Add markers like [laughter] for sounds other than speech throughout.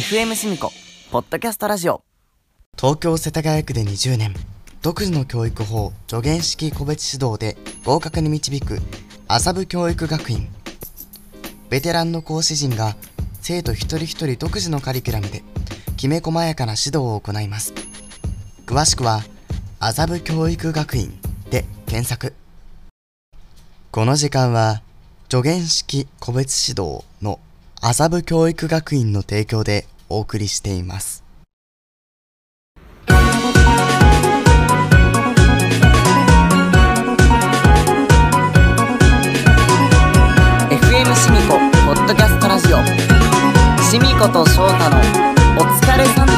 FM シミコポッドキャストラジオ。東京世田谷区で20年独自の教育法助言式個別指導で合格に導く麻布教育学院。ベテランの講師陣が生徒一人一人独自のカリキュラムできめ細やかな指導を行います。詳しくは麻布教育学院で検索。この時間は助言式個別指導の麻布教育学院の提供でお送りしています。FM シミコポッドキャストラジオシミコと翔太のお疲れサンデ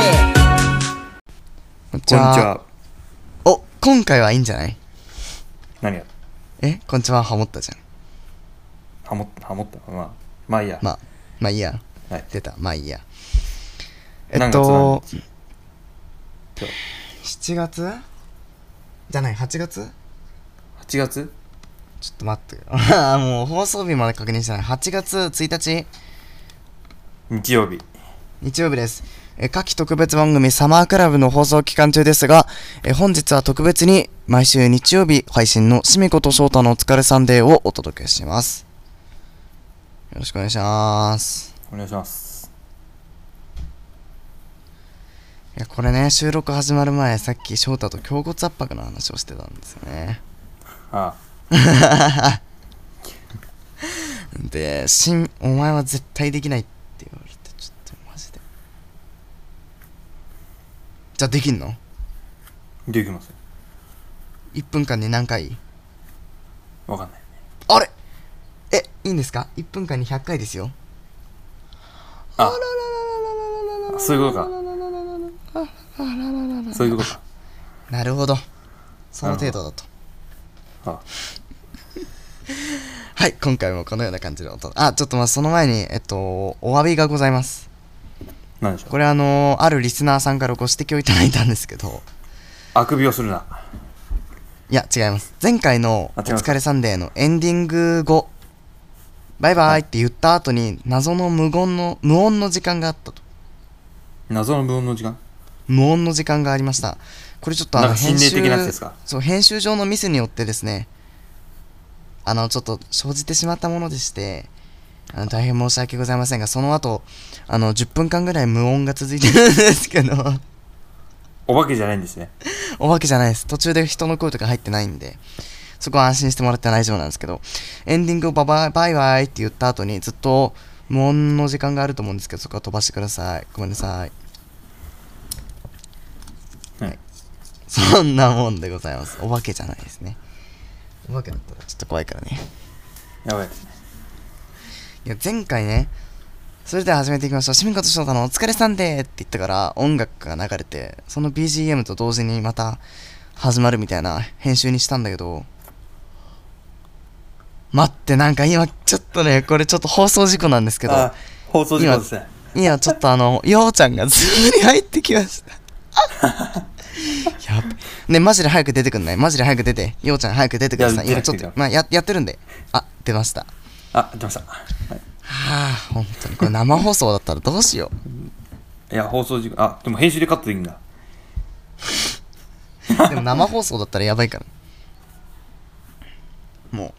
こんにこんにちは。お、今回はいいんじゃない？何やえ？こんにちは、ハモったじゃん。ハモった、ハモった？まあ、まあいいや。まあ、まあいいや。はい。出た。まあいいや。えっと、日今7月？じゃない、8月？日8月？ちょっと待って [laughs] もう放送日まで確認してない。8月1日、日曜日。日曜日です。えー夏季特別番組サマークラブの放送期間中ですが、えー本日は特別に毎週日曜日配信のしみこと翔太のお疲れサンデーをお届けします。よろしくお願いします。お願いします。いや、これね、収録始まる前、さっき翔太と胸骨圧迫の話をしてたんですよね。あで、しん、お前は絶対できないって言われて、ちょっとマジで。じゃあできんの？あ、できますよ。?1 分間に何回？わかんない。あれ？え、いいんですか ?1 分間に100回ですよ。あ、そういうことか。そういうことか。なるほど。その程度だと。あ、はい、今回もこのような感じの音。あ、ちょっとまあその前に、えっと、お詫びがございます。何でしょう。これあのあるリスナーさんからご指摘をいただいたんですけど、あくびをするな。いや、違います。前回のお疲れサンデーのエンディング後、バイバイって言った後に、謎の無言の、無音の時間があったと。謎の無音の時間無音の時間がありました。これちょっとあの、編集霊的なやつですか？そう、編集上のミスによってですね、あの、ちょっと生じてしまったものでして、あの大変申し訳ございませんが、その後、あの、10分間ぐらい無音が続いてるんですけど、お化けじゃないんですね。お化けじゃないです。途中で人の声とか入ってないんで、そこは安心してもらって大丈夫なんですけど、エンディングをババイバイバイって言った後にずっと無音の時間があると思うんですけど、そこは飛ばしてください。ごめんなさい。そんなもんでございます。お化けじゃないですね。お化けだったらちょっと怖いからね。やばいですね。いや、前回ね、それでは始めていきましょう。市民こと翔太のお疲れさんでーって言ったから音楽が流れて、その BGM と同時にまた始まるみたいな編集にしたんだけど、待って、なんか今ちょっとね、これちょっと放送事故なんですけど、あ、放送事故ですね。今ちょっとあの、ようちゃんがズームに入ってきました。やっべ。ね、マジで早く出てくんない？マジで早く出て。ようちゃん早く出てください。いや今ちょっとまあや、やってるんで。あ、出ました。あ、出ました。はい。はあ、本当に。これ生放送だったらどうしよう。いや、放送事故。あ、でも編集でカットできるんだ。[laughs] でも生放送だったらやばいから。もう。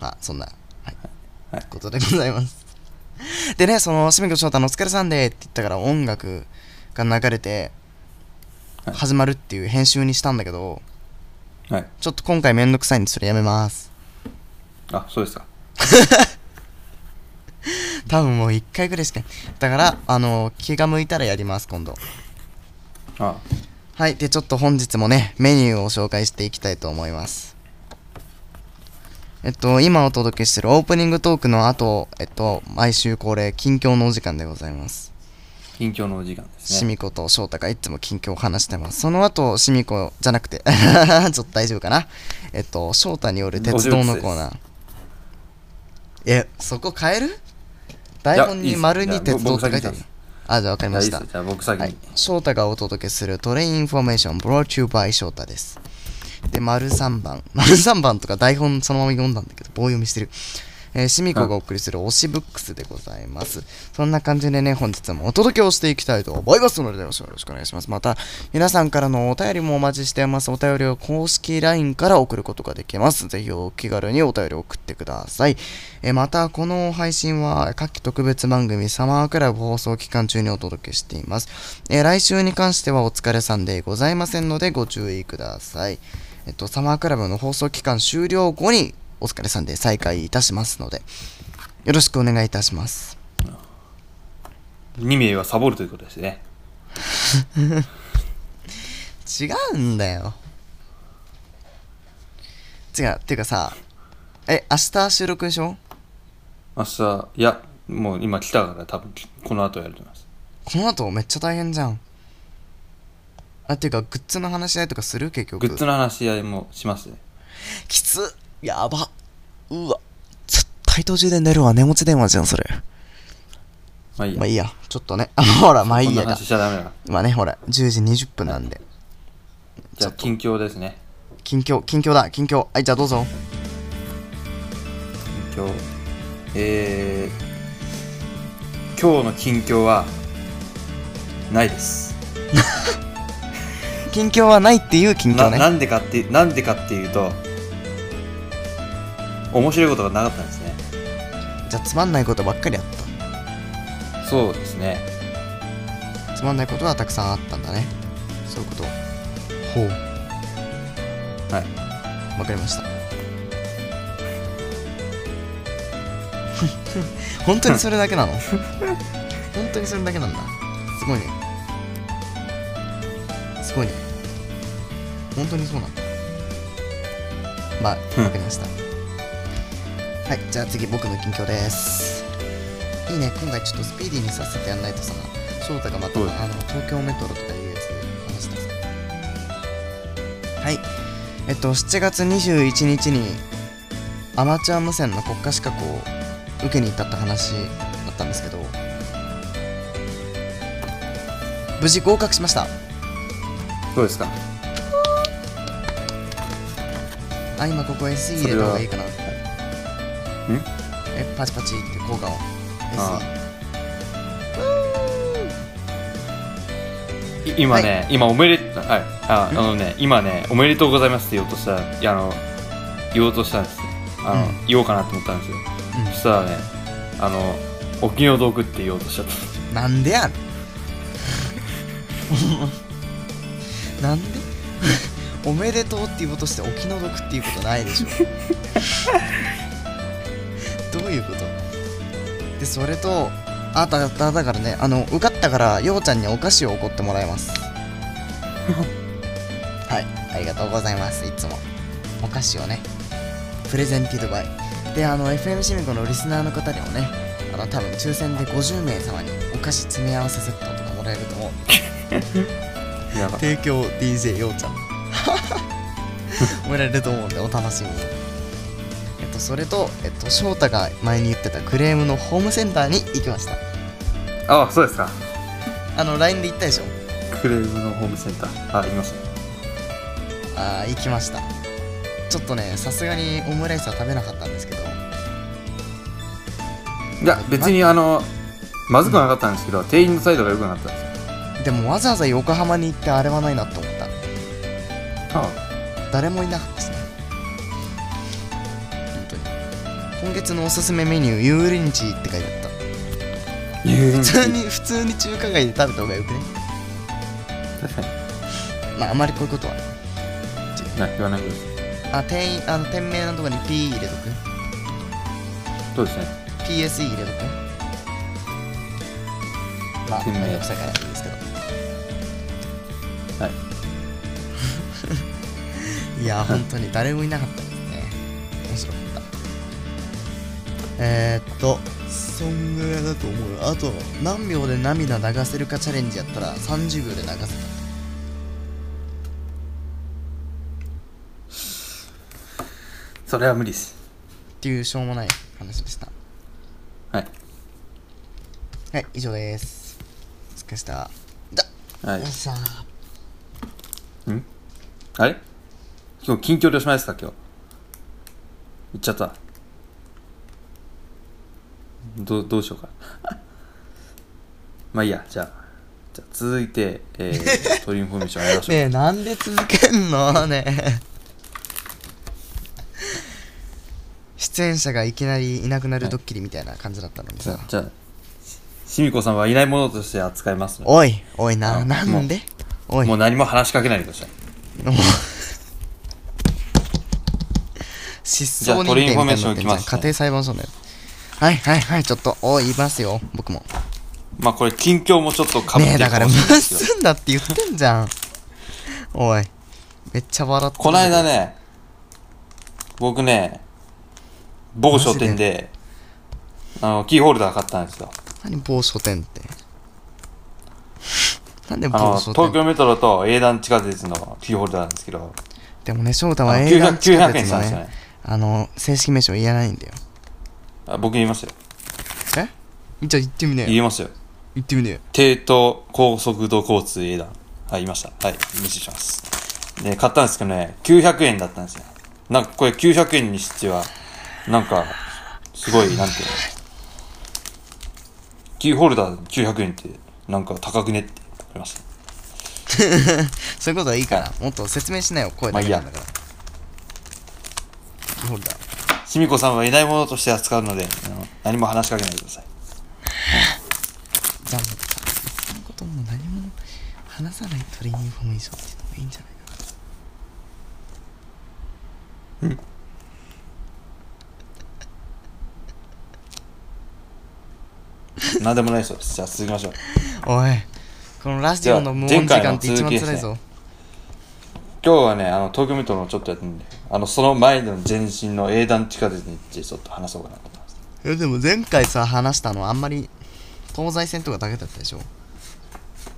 まあ、そんな、はい。はいことでございます。でね、その、しみこ翔太のお疲れさんでって言ったから音楽が流れて、はい始まるっていう編集にしたんだけど、はい。ちょっと今回めんどくさいんでそれやめます。あ、そうですか。[laughs] 多分もう一回ぐらいしか。だから、あの、気が向いたらやります、今度。あ、はい。で、ちょっと本日もね、メニューを紹介していきたいと思います。えっと、今お届けしているオープニングトークの後、えっと、毎週恒例、近況のお時間でございます。近況のお時間ですね。しみこと翔太がいつも近況を話してます。その後、しみこじゃなくて、[laughs] ちょっと大丈夫かなえっと、翔太による鉄道のコーナー。え、そこ変える？台本に丸に鉄道って書いてあるあじゃあ分かりました。じゃあ僕先に。はい、翔太がお届けするトレインインフォメーション brought you by 翔太です。で、丸3番。丸3番とか台本そのまま読んだんだけど、棒読みしてる。えー、シミコがお送りする推しブックスでございます。そんな感じでね、本日もお届けをしていきたいと思いますので、よろしくお願いします。また、皆さんからのお便りもお待ちしています。お便りを公式 LINE から送ることができます。ぜひお気軽にお便りを送ってください。えーまた、この配信は、夏季特別番組サマークラブ放送期間中にお届けしています。えー来週に関してはお疲れさんでございませんので、ご注意ください。えっと、サマークラブの放送期間終了後にお疲れさんで再開いたしますので、よろしくお願いいたします。2名はサボるということですね。[laughs] 違うんだよ。違う、っていうかさ、え、明日収録でしょ？明日、いや、もう今来たから多分この後やると思います。この後めっちゃ大変じゃん。あ、っていうか、グッズの話し合いとかする？結局。グッズの話し合いもしますね。きつやば。うわ。絶対途中で寝るわ。寝持ち電話じゃんそれ。まあいいや。まあいいや。ちょっとね。あ [laughs] ほらまあいいや。話しちゃダメだ。今ねほら10時20分なんで。じゃあ、近況ですね。近況。近況だ。近況。はいじゃあどうぞ。近況。えー、今日の近況は、ないです。[laughs] 近況はないっていう近況ね。ななんでかって、なんでかっていうと、面白いことがなかったんですね。じゃあつまんないことばっかりあっそうですね。たつまんないことはたくさんあったんだね。そういうこと。ほう。はい。わかりました。[laughs] 本当にそれだけなの？[laughs] 本当にそれだけなんだ。すごいね。すごいね。本当にそうなんだ。まあうん。わかりましたはいじゃあ次僕の近況です。いいね今回ちょっとスピーディーにさせてやんないとさ翔太がまたあの東京メトロとかいうやつ話したさ。はい。えっと7月21日にアマチュア無線の国家資格を受けに行ったって話だったんですけど無事合格しました。どうですか？あ今ここ SE 入れた方がいいかな。んえパチパチって効果を今ね、今おめでとはい。ああのね今ねおめでとうございますって言おうとしたいやあの言おうとしたんです。よあの、うん。言おうかなと思ったんですよ、うん。そしたらねあの沖の毒って言おうとしちゃった。なんでやねん。なんで？[laughs] おめでとうって言おうとしてお気の毒っていうことないでしょどういうこと？でそれとあだだだからねあの受かったからようちゃんにお菓子をおごってもらいます。[laughs] はいありがとうございますいつも。お菓子をねプレゼンティドバイ。であの FM シミコのリスナーの方にもねあの多分抽選で50名様にお菓子詰め合わせセットとかもらえると思う。[laughs] 提供 DJ ようちゃん。[laughs] もらえると思うんでお楽しみに。えっとそれとえっと翔太が前に言ってたクレームのホームセンターに行きました。あそうですか。あの LINE で言ったでしょ？クレームのホームセンター。あいました。あー行きました。ちょっとねさすがにオムライスは食べなかったんですけど。いや別にあのまずくはなかったんですけど、店員の態度が良くなかったんですよ。でもわざわざ横浜に行ってあれはないなと思った。あ誰もいなかった今月のおすすめメニュー油淋鶏って書いてあった。普普通に普通に中華街で食べた方がよくね？確かに。まああまりこういうことは。な言わないで。くださいあ店員あの店名のとこに P 入れとく？そうですね。PSE 入れとく？まあ店名。めんどくさいからいいですけど。はい。[laughs] いや本当に誰もいなかったえー、っとそんぐらいだと思うよ。あと何秒で涙流せるかチャレンジやったら30秒で流せたそれは無理です。っていうしょうもない話でした。はい。はい以上です。お疲れした。じゃはい。よっしゃん？あれ？今日近況でおしまいですか？今日。言っちゃったどうどうしようか。[laughs] まあいいやじゃあじゃあ続いて、えー、[laughs] Train Information やりましょう、ねえなんで続けんの？ねえ。出演者がいきなりいなくなるドッキリみたいな感じだったのにさ。じゃあじゃあしみこさんはいないものとして扱いますので。おいおいなあなんで？おい。もう何も話しかけないでください。もう。失踪じゃあトリインフォメーション認定みたいになってんじゃん。いきますね。家庭裁判所だよはいはいはいちょっとおい言いますよ僕も。まあこれ近況もちょっとかぶってるねえだから結んだって言ってんじゃん。おいめっちゃ笑ってる。この間ね僕ね某書店であのキーホルダー買ったんですよ。何某書店って？なんで某書店？東京メトロと英断地下鉄のキーホルダーなんですけど。でもね翔太は映画900 900円したんですよねね。あの正式名称言えないんだよあ僕言いますよ。え？じゃあ言ってみねよ。言いますよ。言ってみねよ。帝東高速道交通英断。はい言いました。はい無視します。で買ったんですけどね900円だったんですよ。なんかこれ900円にしてはなんかすごいなんていうの？キーホルダー900円ってなんか高くねって思いました。[laughs] そういうことはいいからもっと説明しなよ声だけなんだから。キーホルダーしみこさんはいないものとして扱うのであの何も話しかけないでください。じゃあもうそのことも何も話さない Train Information っていうのがいいんじゃないか [laughs] 何でもないですよ。じゃあ続きましょう。なおいこのラジオの無音時間って一番辛いぞ今日はねあの東京メトロのちょっとやってるんであのその前の前身の営団地下鉄に行ってちょっと話そうかなと思います。いやでも前回さ話したのあんまり東西線とかだけだったでしょ？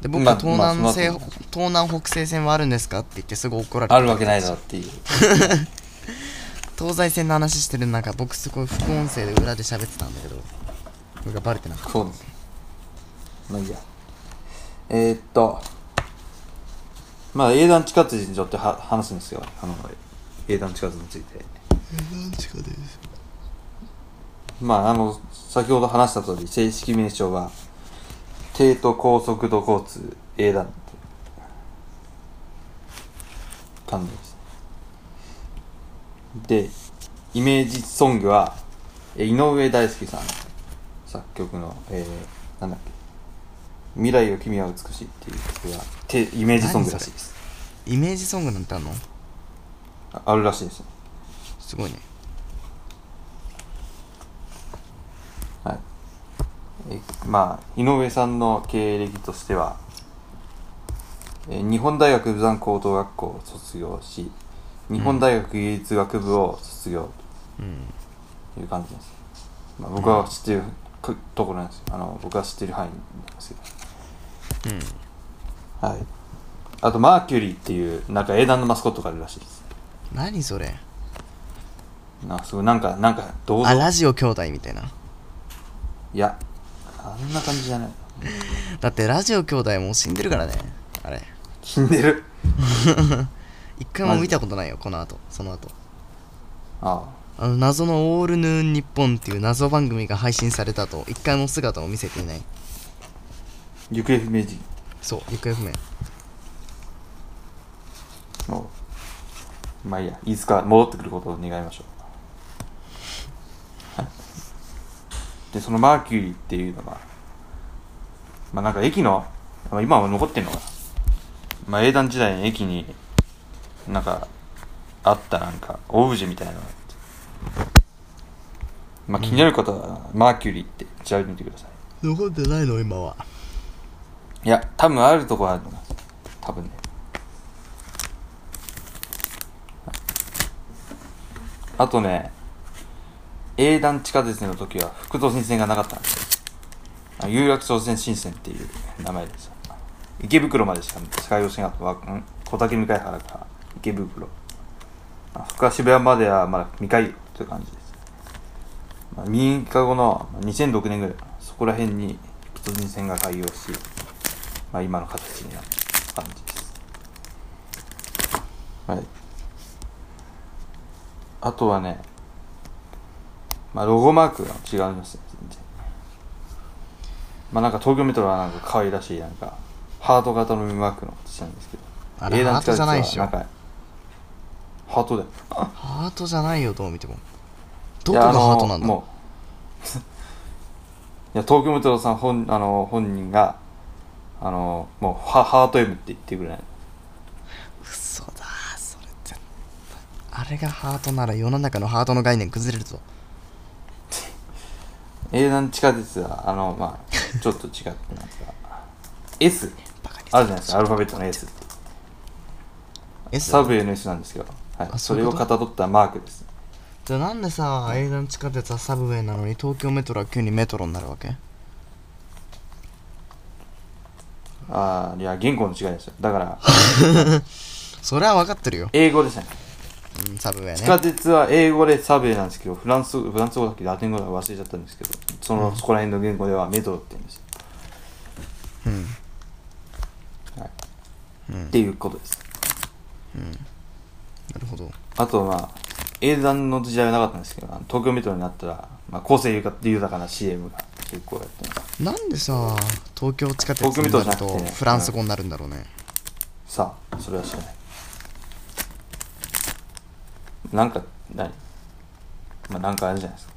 で僕まあは東南西、まあその後東南北西線はあるんですかって言ってすぐ怒られたあるわけないだろっていう。[laughs] 東西線の話してる中僕すごい副音声で裏で喋ってたんだけどこれがバレてなかっそうですまあいいや。えー、っとまあ英断地下鉄にちょっとは話すんですよ。あの英断地下鉄について。まああの先ほど話した通り正式名称は帝都高速道交通英断って感じです。でイメージソングはえ井上大輔さん作曲の、えー、なんだっけ？未来を君は美しいっていう曲がてイメージソングらしいです。イメージソングなんてあんの？ああるらしいですね。すごいね。はい。えまあ井上さんの経歴としては、えー日本大学武山高等学校を卒業し日本大学芸術学部を卒業という感じです、まあ、僕は知ってるくところなんですよ。あの僕は知ってる範囲なんですけどはい。あとマーキュリーっていうなんか英断のマスコットがあるらしいです。何それ？なすごいなんかなんか銅像あラジオ兄弟みたいな？いやあんな感じじゃない。だってラジオ兄弟もう死んでるからねあれ。死んでる。[laughs] 一回も見たことないよこの後その後。ああ。の謎のオールヌーン日本っていう謎番組が配信された後一回も姿を見せていない。あ行方不明人。そう行方不明。のまあいいや。いつか戻ってくることを願いましょう。はい。でそのマーキュリーっていうのがまあなんか駅のまあ今は残ってんのかな。まあ英断時代に駅になんかあったなんかオブジェみたいなのがあって。まあ気になる方はマーキュリーって調べてみてください。残ってないの今はいや、多分あるとこあるのかな。多分ね。あとね、英断地下鉄の時は副都心線がなかったんですよ。あ有楽町線新線っていう名前です。池袋までしか使いをしなかった。ん？小竹向原から池袋。あ深渋谷まではまだ未開という感じです。まあ、3日後の2006年ぐらいそこら辺に副都心線が開業し、まあ、今の形になった感じです。はい。あとはね、まあ、ロゴマークが違いますね、全然。まあなんか東京メトロはなんか可愛らしいなんかハート型のマークの形なんですけどあれハートじゃないでしょ？ハートだよハートじゃないよどう見てもどこがハートなんだ？[laughs] いや東京メトロさん本あの本人があのもうハハート M って言ってくれない？嘘だそれ絶対。あれがハートなら世の中のハートの概念崩れるぞ。英断地下鉄はあのまあちょっと違ってなんですが S あるじゃないですかアルファベットの S って。S サブウェイの S なんですけど、はい、あそれをかたどったマークです。じゃあなんでさ映画の地下鉄はサブウェイなのに東京メトロは急にメトロになるわけ？ああいや言語の違いですよ。だから [laughs] それは分かってるよ、英語ですね。うん、サブウェイ地下ね鉄は英語でサブウェイなんですけどフランスフランス語だっけラテン語だか忘れちゃったんですけどその、そこら辺の言語ではメトロって言うんですよ、うん。はい。うん。っていうことです。なるほど。あとまあ英断の時代はなかったんですけど東京メトロになったら、まあ、個性豊かな CM が結構やってますなんでさ東京地下鉄になるとフランス語になるんだろうね、さあそれは知らない。なんか何？まあなんかあるじゃないですか。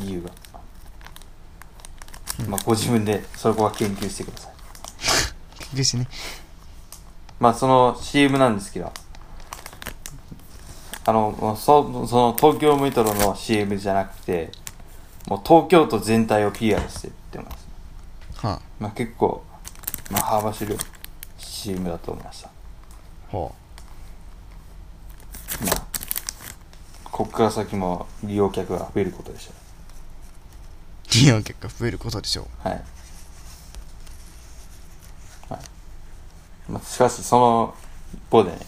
理由が、まあご自分でそこは研究してください。[laughs] 研究しね。まあその CM なんですけど。あのそその東京メトロの CM じゃなくてもう東京都全体を PR してってます。はまあ結構まあ幅広い CM だと思いました。あほまあここから先も利用客が増えることでしょう。利用客が増えることでしょう。うはい、はい。まあ、しかしその一方でね、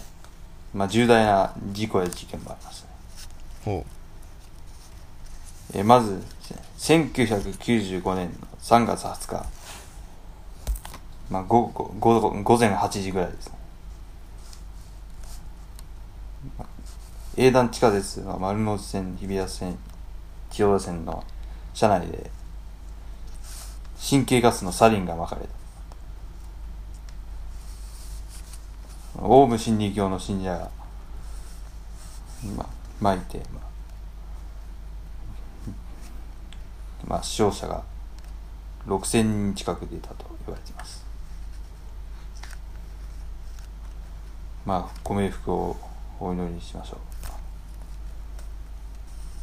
まあ、重大な事故や事件もありましたね。ほえーまず1995年の3月20日、まあ、午後午後午前8時ぐらいですね。まあ営団地下鉄の丸ノ内線日比谷線千代田線の車内で神経ガスのサリンが撒かれた。オウム真理教の信者が、まあ、撒いて、ままあ、死傷者が6000人近く出たと言われています。まあご冥福をお祈りしましょう、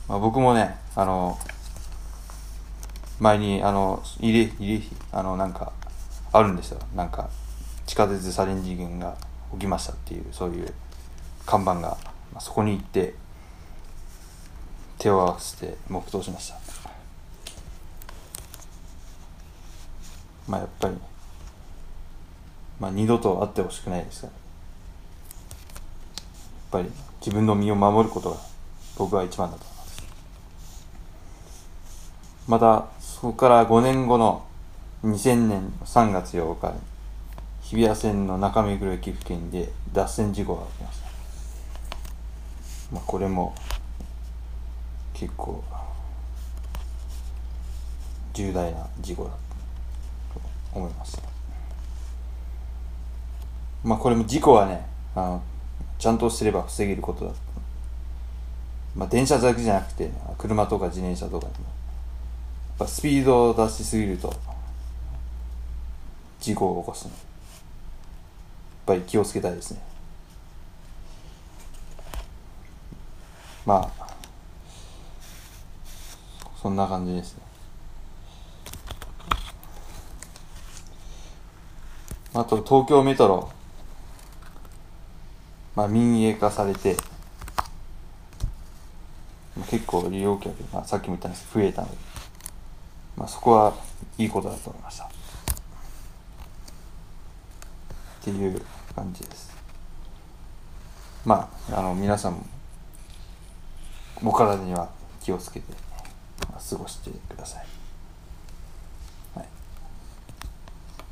まあ、僕もねあの前にあの慰霊慰霊碑あのなんかあるんですよ。なんか地下鉄サリン事件が起きましたっていうそういう看板が、まあ、そこに行って手を合わせて黙祷しました。まあやっぱりまあ二度と会ってほしくないですからやっぱり自分の身を守ることが僕は一番だと思います。またそこから5年後の2000年3月8日に日比谷線の中目黒駅付近で脱線事故が起きました。まあこれも結構重大な事故だと。思います。まあこれも事故はねあのちゃんとすれば防げることだ。まあ電車だけじゃなくて車とか自転車とかでもやっぱスピードを出しすぎると事故を起こすの。やっぱり気をつけたいですね。まあそんな感じですね。あと東京メトロ。まあ民営化されて結構利用客、まあ、さっきも言ったんです増えたので、まあ、そこはいいことだと思いました。っていう感じです。まああの皆さんもお体には気をつけて、過ごしてください。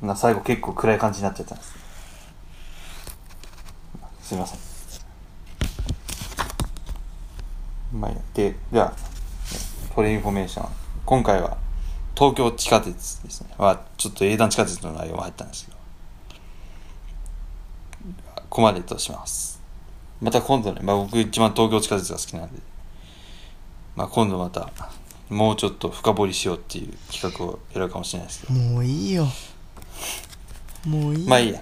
な最後結構暗い感じになっちゃったんですすいませんまあいいやでではTrain Information 今回は東京地下鉄ですね。は、ちょっと営団地下鉄の内容が入ったんですけど。ここまでとします。また今度ね、まあ僕一番東京地下鉄が好きなんで、まあ今度また、もうちょっと深掘りしようっていう企画をやるかもしれないですけど。もういいよもういいまあいいや。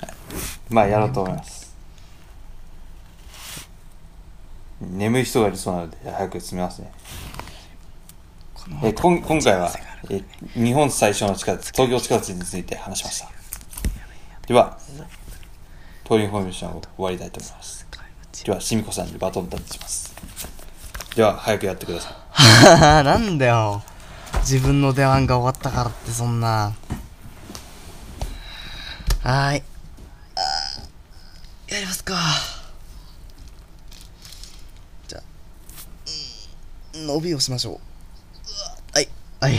はいまあやろうと思います。眠い人がいるそうなので、早く進みますね。えーこん今回は、えー日本最初の地下鉄、東京地下鉄について話しました。では、トーリンフォーメーションを終わりたいと思います。では、しみこさんにバトンタッチします。では、早くやってください。[laughs] なんだよ自分の出番が終わったからってそんな。はーい。やりますか。じゃあうん伸びをしましょう。はい。はい。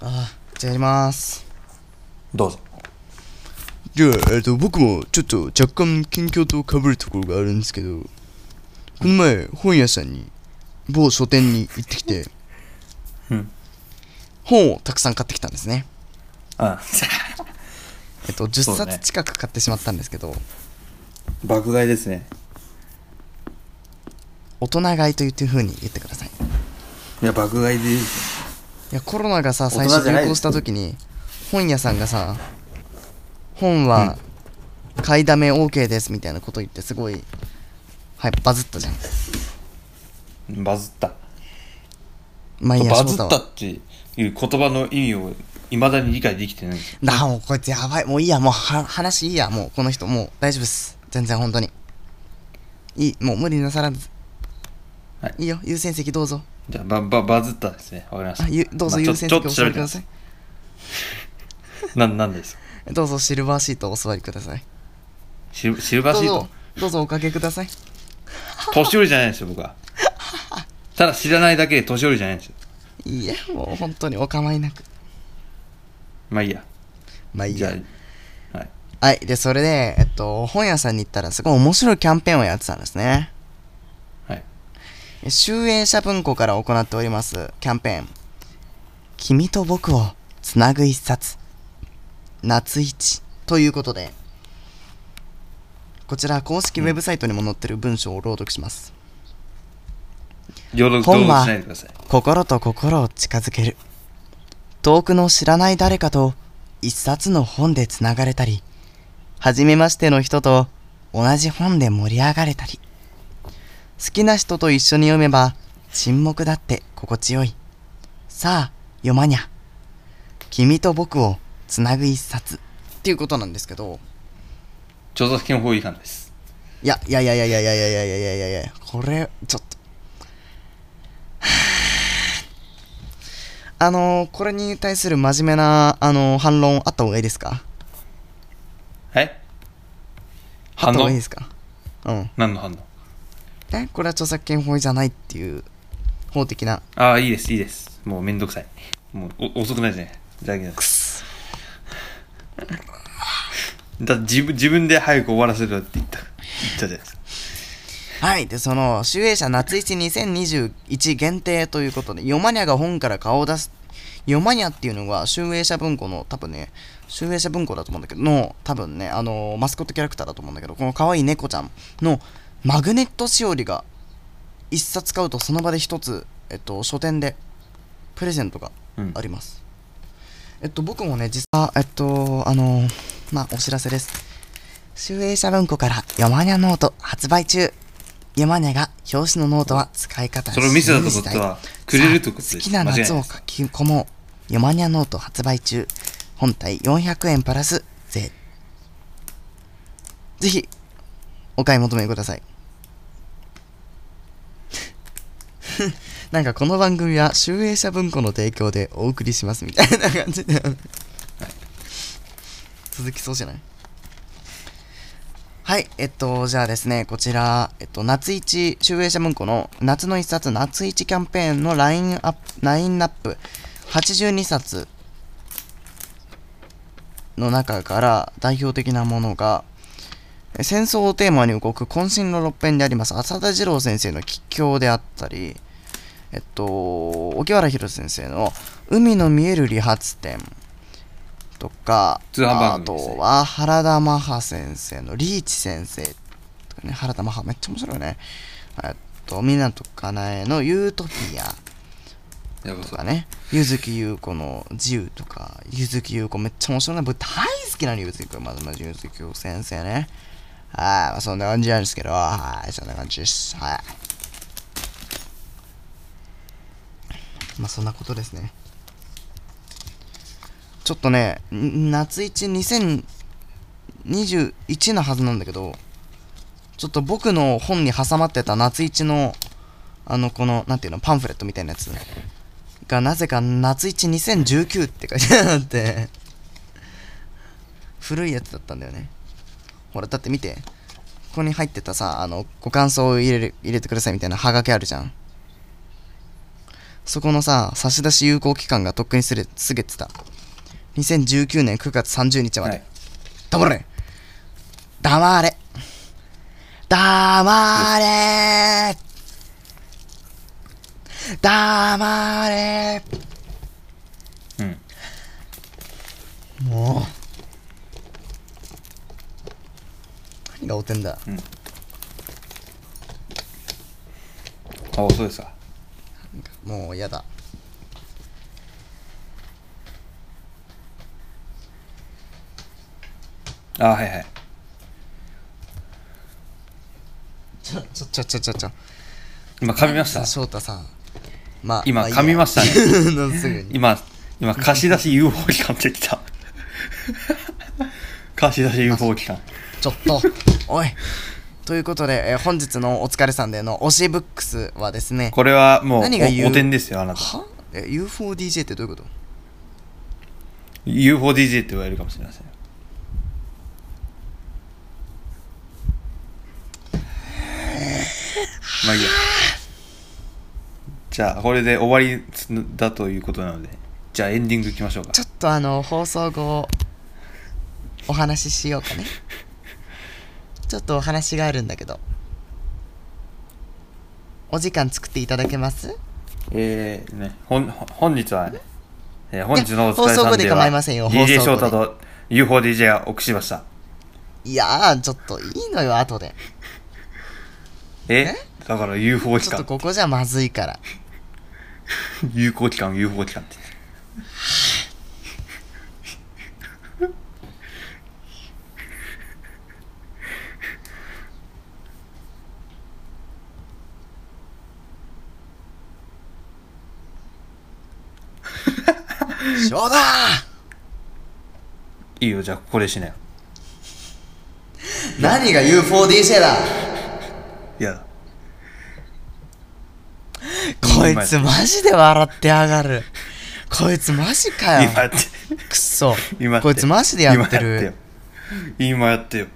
あーじゃあやります。どうぞ。じゃあ、えっと、僕もちょっと若干近況と被るところがあるんですけど、この前、本屋さんに、某書店に行ってきて、うん本をたくさん買ってきたんですね。うん。[laughs] えっと、10そうね冊近く買ってしまったんですけど、爆買いですね。大人買いというふうに言ってください。いや、爆買いでいい。いや、コロナがさ、大最初流行した時に、本屋さんがさ、本は買いだめ OK ですみたいなこと言って、すごい、はい、バズったじゃん。バズった。まあいいや、バズったっていう言葉の意味を未だに理解できてない。んですよ。だもうこいつやばい。もういいや。もうは話いいや。もうこの人もう大丈夫っす。全然本当に。いい。もう無理なさらず。はい。いいよ。優先席どうぞ。じゃあ、バババズったですね。わかりました。あゆどうぞ優先ちょっと席お座りください。[laughs] なんなんですか？どうぞシルバーシートお座りください。シルシルバーシート？どうぞどうぞおかけください。年寄りじゃないですよ、僕は。ただ知らないだけで年寄りじゃないんですよ。いいやもう本当にお構いなくまあいいや。じゃまあいいやあ、はい。はいでそれでえっと本屋さんに行ったらすごい面白いキャンペーンをやってたんですねはい。集英社文庫から行っておりますキャンペーン「君と僕をつなぐ一冊夏一」ということでこちら公式ウェブサイトにも載ってる文章を朗読します、本は。心と心を近づける。遠くの知らない誰かと一冊の本でつながれたり初めましての人と同じ本で盛り上がれたり。好きな人と一緒に読めば沈黙だって心地よい。さあ読まにゃ。君と僕をつなぐ一冊。っていうことなんですけど。著作権法違反です。いやいやいやいやいやいやいやいやいやいやいやいやこれちょっとあのー、これに対する真面目な、あのー反論あった方がいいですか？はいあ反応？った方がいいですか？うん何の反応？え？これは著作権法じゃないっていう法的なああ、いいです、いいです。もうめんどくさい。もうお遅くないですね。だけど。だって自分自分で早く終わらせるって言った言ったじゃないですか。はい。でその集英社夏一2021限定ということでヨマニャが本から顔を出すヨマニャっていうのが集英社文庫の多分ね集英社文庫だと思うんだけどの多分ねあのマスコットキャラクターだと思うんだけどこの可愛い猫ちゃんのマグネットしおりが一冊買うとその場で一つ、えっと、書店でプレゼントがうん。あります、えっと僕もね実はえっとあのまあお知らせです。集英社文庫からヨマニャノート発売中ヨマニャが表紙のノートは使い方それを見せたってことは、くれると好きな夏を書き込もう。ヨマニャノート発売中。本体400円プラス税。ぜひお買い求めください。[laughs] なんかこの番組は集英社文庫の提供でお送りしますみたいな感じで。続きそうじゃない？はい、えっと、じゃあですね、こちら、えっと、夏一、集英社文庫の夏の一冊、夏一キャンペーンのラインアップ、ラインナップ、82冊の中から代表的なものが、戦争をテーマに動く渾身の六編であります浅田次郎先生の吉祥であったり、えっと、沖原博先生の海の見える理髪店。とか、あとは原田マハ先生のリーチ先生とかね、原田マハめっちゃ面白いね。えっと、湊かなえのユートピア。とかね、ゆずきゆう子の自由とか、ゆずきゆう子めっちゃ面白いな。僕大好きなの、ゆずきゆう子。まずまずゆずきゆう子先生ね。はい、まあ、そんな感じなんですけど、はい、そんな感じです。はい。まあそんなことですね。ちょっとね、夏一2021のはずなんだけど、ちょっと僕の本に挟まってた夏一の、あの、この、なんていうの、パンフレットみたいなやつが、なぜか夏一2019って書いてあって、古いやつだったんだよね。ほら、だって見て。ここに入ってたさ、あの、ご感想を入れる入れてくださいみたいなハガキあるじゃん。そこのさ、差出有効期間がとっくにすれ過ぎてた。2019年9月30日まで。はい。黙れ。黙れ。黙れ。黙れ。うん。もう。何がおてんだ。あそうですか。もうやだあはいはい。ちょちょちょちょちょちょ。今噛みました？翔太さん。まあ今噛みましたね。[laughs] すぐに。今今貸し出し UFO 機関ってきた。[laughs] 貸し出し UFO 機関。ちょっと。おい。ということで、えー本日のお疲れさんでの推しブックスはですねこれはもう何がお点ですよあなた。は？え UFODJ ってどういうこと？UFODJ って言われるかもしれませんよまあいいや。じゃあこれで終わりだということなのでじゃあエンディングいきましょうか。ちょっとあの放送後お話ししようかね。[laughs] ちょっとお話があるんだけど。お時間作っていただけます？えー、ね、ほん本日はね、えー本日のお疲れ放送後でさんでは構いませんよ DJ 翔太と UFODJ がお送りしました。いやーちょっといいのよ後で。え？だから UFO 機ちょっと関ここじゃまずいから。有効期間 UFO 機関って。翔太いいよじゃあここでしなよ。何が UFODJ だ！いやこいつマジで笑ってやがる。こいつマジかよ。今やって。くっそ。今やって。こいつマジでやってる。今やってよ。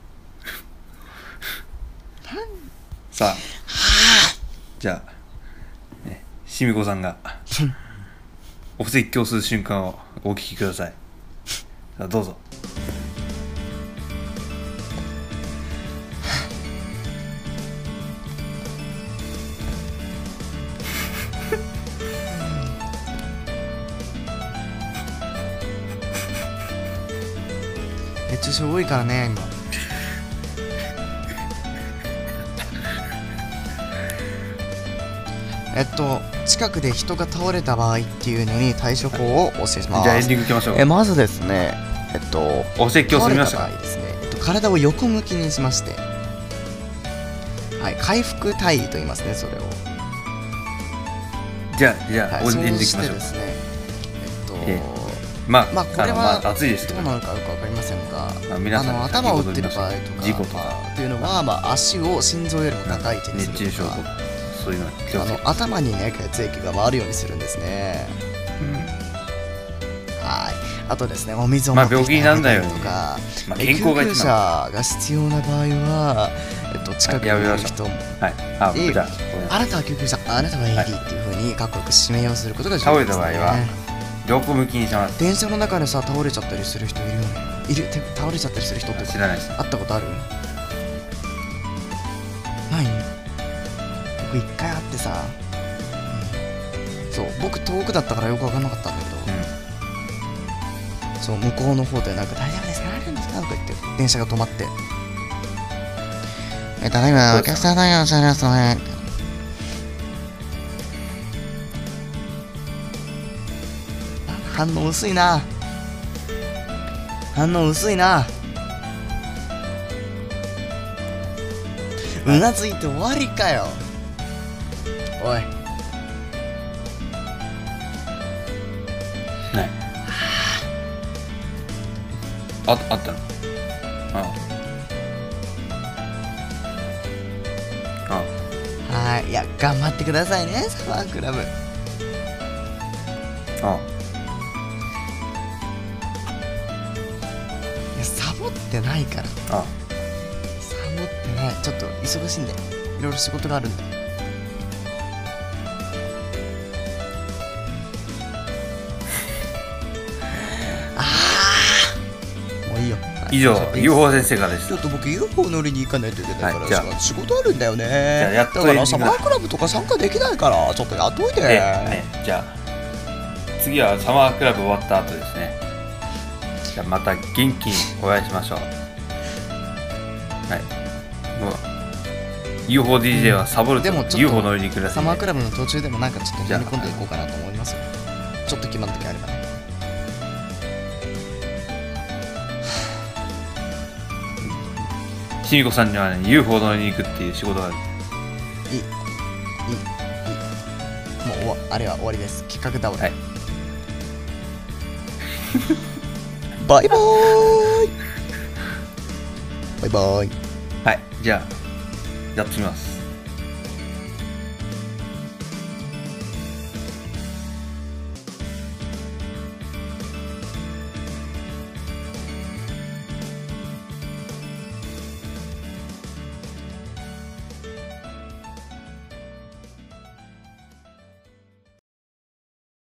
さあ。じゃあねしみこさんが [laughs] お説教する瞬間をお聞きください。さあどうぞ多いからね。今えっと近くで人が倒れた場合っていうのに対処法をお教えします。じゃあエンディングいきましょう。えまずですねえっとお説教済みましたですね、えっと、体を横向きにしまして。はい回復体位と言いますねそれを。じゃあじゃあ、はい、おエンディングいきましょう。ですねえっと、えまあ、まあこれはあ、暑いですけどどうなのかよくわかりませんが、まあ皆さんの頭を打ってる場合とか事故とか。まあというのは、まあ、足を心臓よりも高い位置にす熱中症とかそういうのはあの頭にね血液が回るようにするんですね。うん。はい。あとですねお水をまあ持ってきて病気になんないようにとか、まあえ健康が救急車が必要な場合は、えっと、近くにいる人もはいああなたは救急車あなたは AD っていうふうにかっこよく指名をすることが重倒れ要です、ね、た場合は横向きにします？電車の中でさ倒れちゃったりする人いるよね。いるて倒れちゃったりする人って知らないです。会ったことある？ない？僕一回会ってさ、うん、そう僕遠くだったからよく分かんなかったんだけど、うん、そう向こうの方でなんか「大丈夫ですか？何丈んですか?」とか言って電車が止まって「えただいまお客さんだよ車両その辺」反応薄いな。反応薄いな。うなずいて終わりかよ。おい。ない。ああった。のあ。あ。はい。いや頑張ってくださいねサマークラブ。あ。いってないから。あ。サボってない。ちょっと忙しいんでいろいろ仕事があるんで。[laughs] ああもういいよ。以上はい。UFO 先生からでしちょっと僕 UFO 乗りに行かないといけないから、はいじゃあ。仕事あるんだよね。あやっとサマークラブとか参加できないからちょっとやっといてねじゃあ次はサマークラブ終わった後ですねじゃあまた元気にお会いしましょう。はい。もう UFODJ はサボるとでもちょっと UFO 乗りに来るらしいんでサマークラブの途中でもなんかちょっとじゃあ飲み込んでいこうかなと思いますよ。ちょっと決まる時あればね。しみこさんにはね UFO 乗りに行くっていう仕事がある。いいいいもうあれは終わりです。企画倒れ、はいバイバーイ。バイバーイ。はいじゃあやってみます。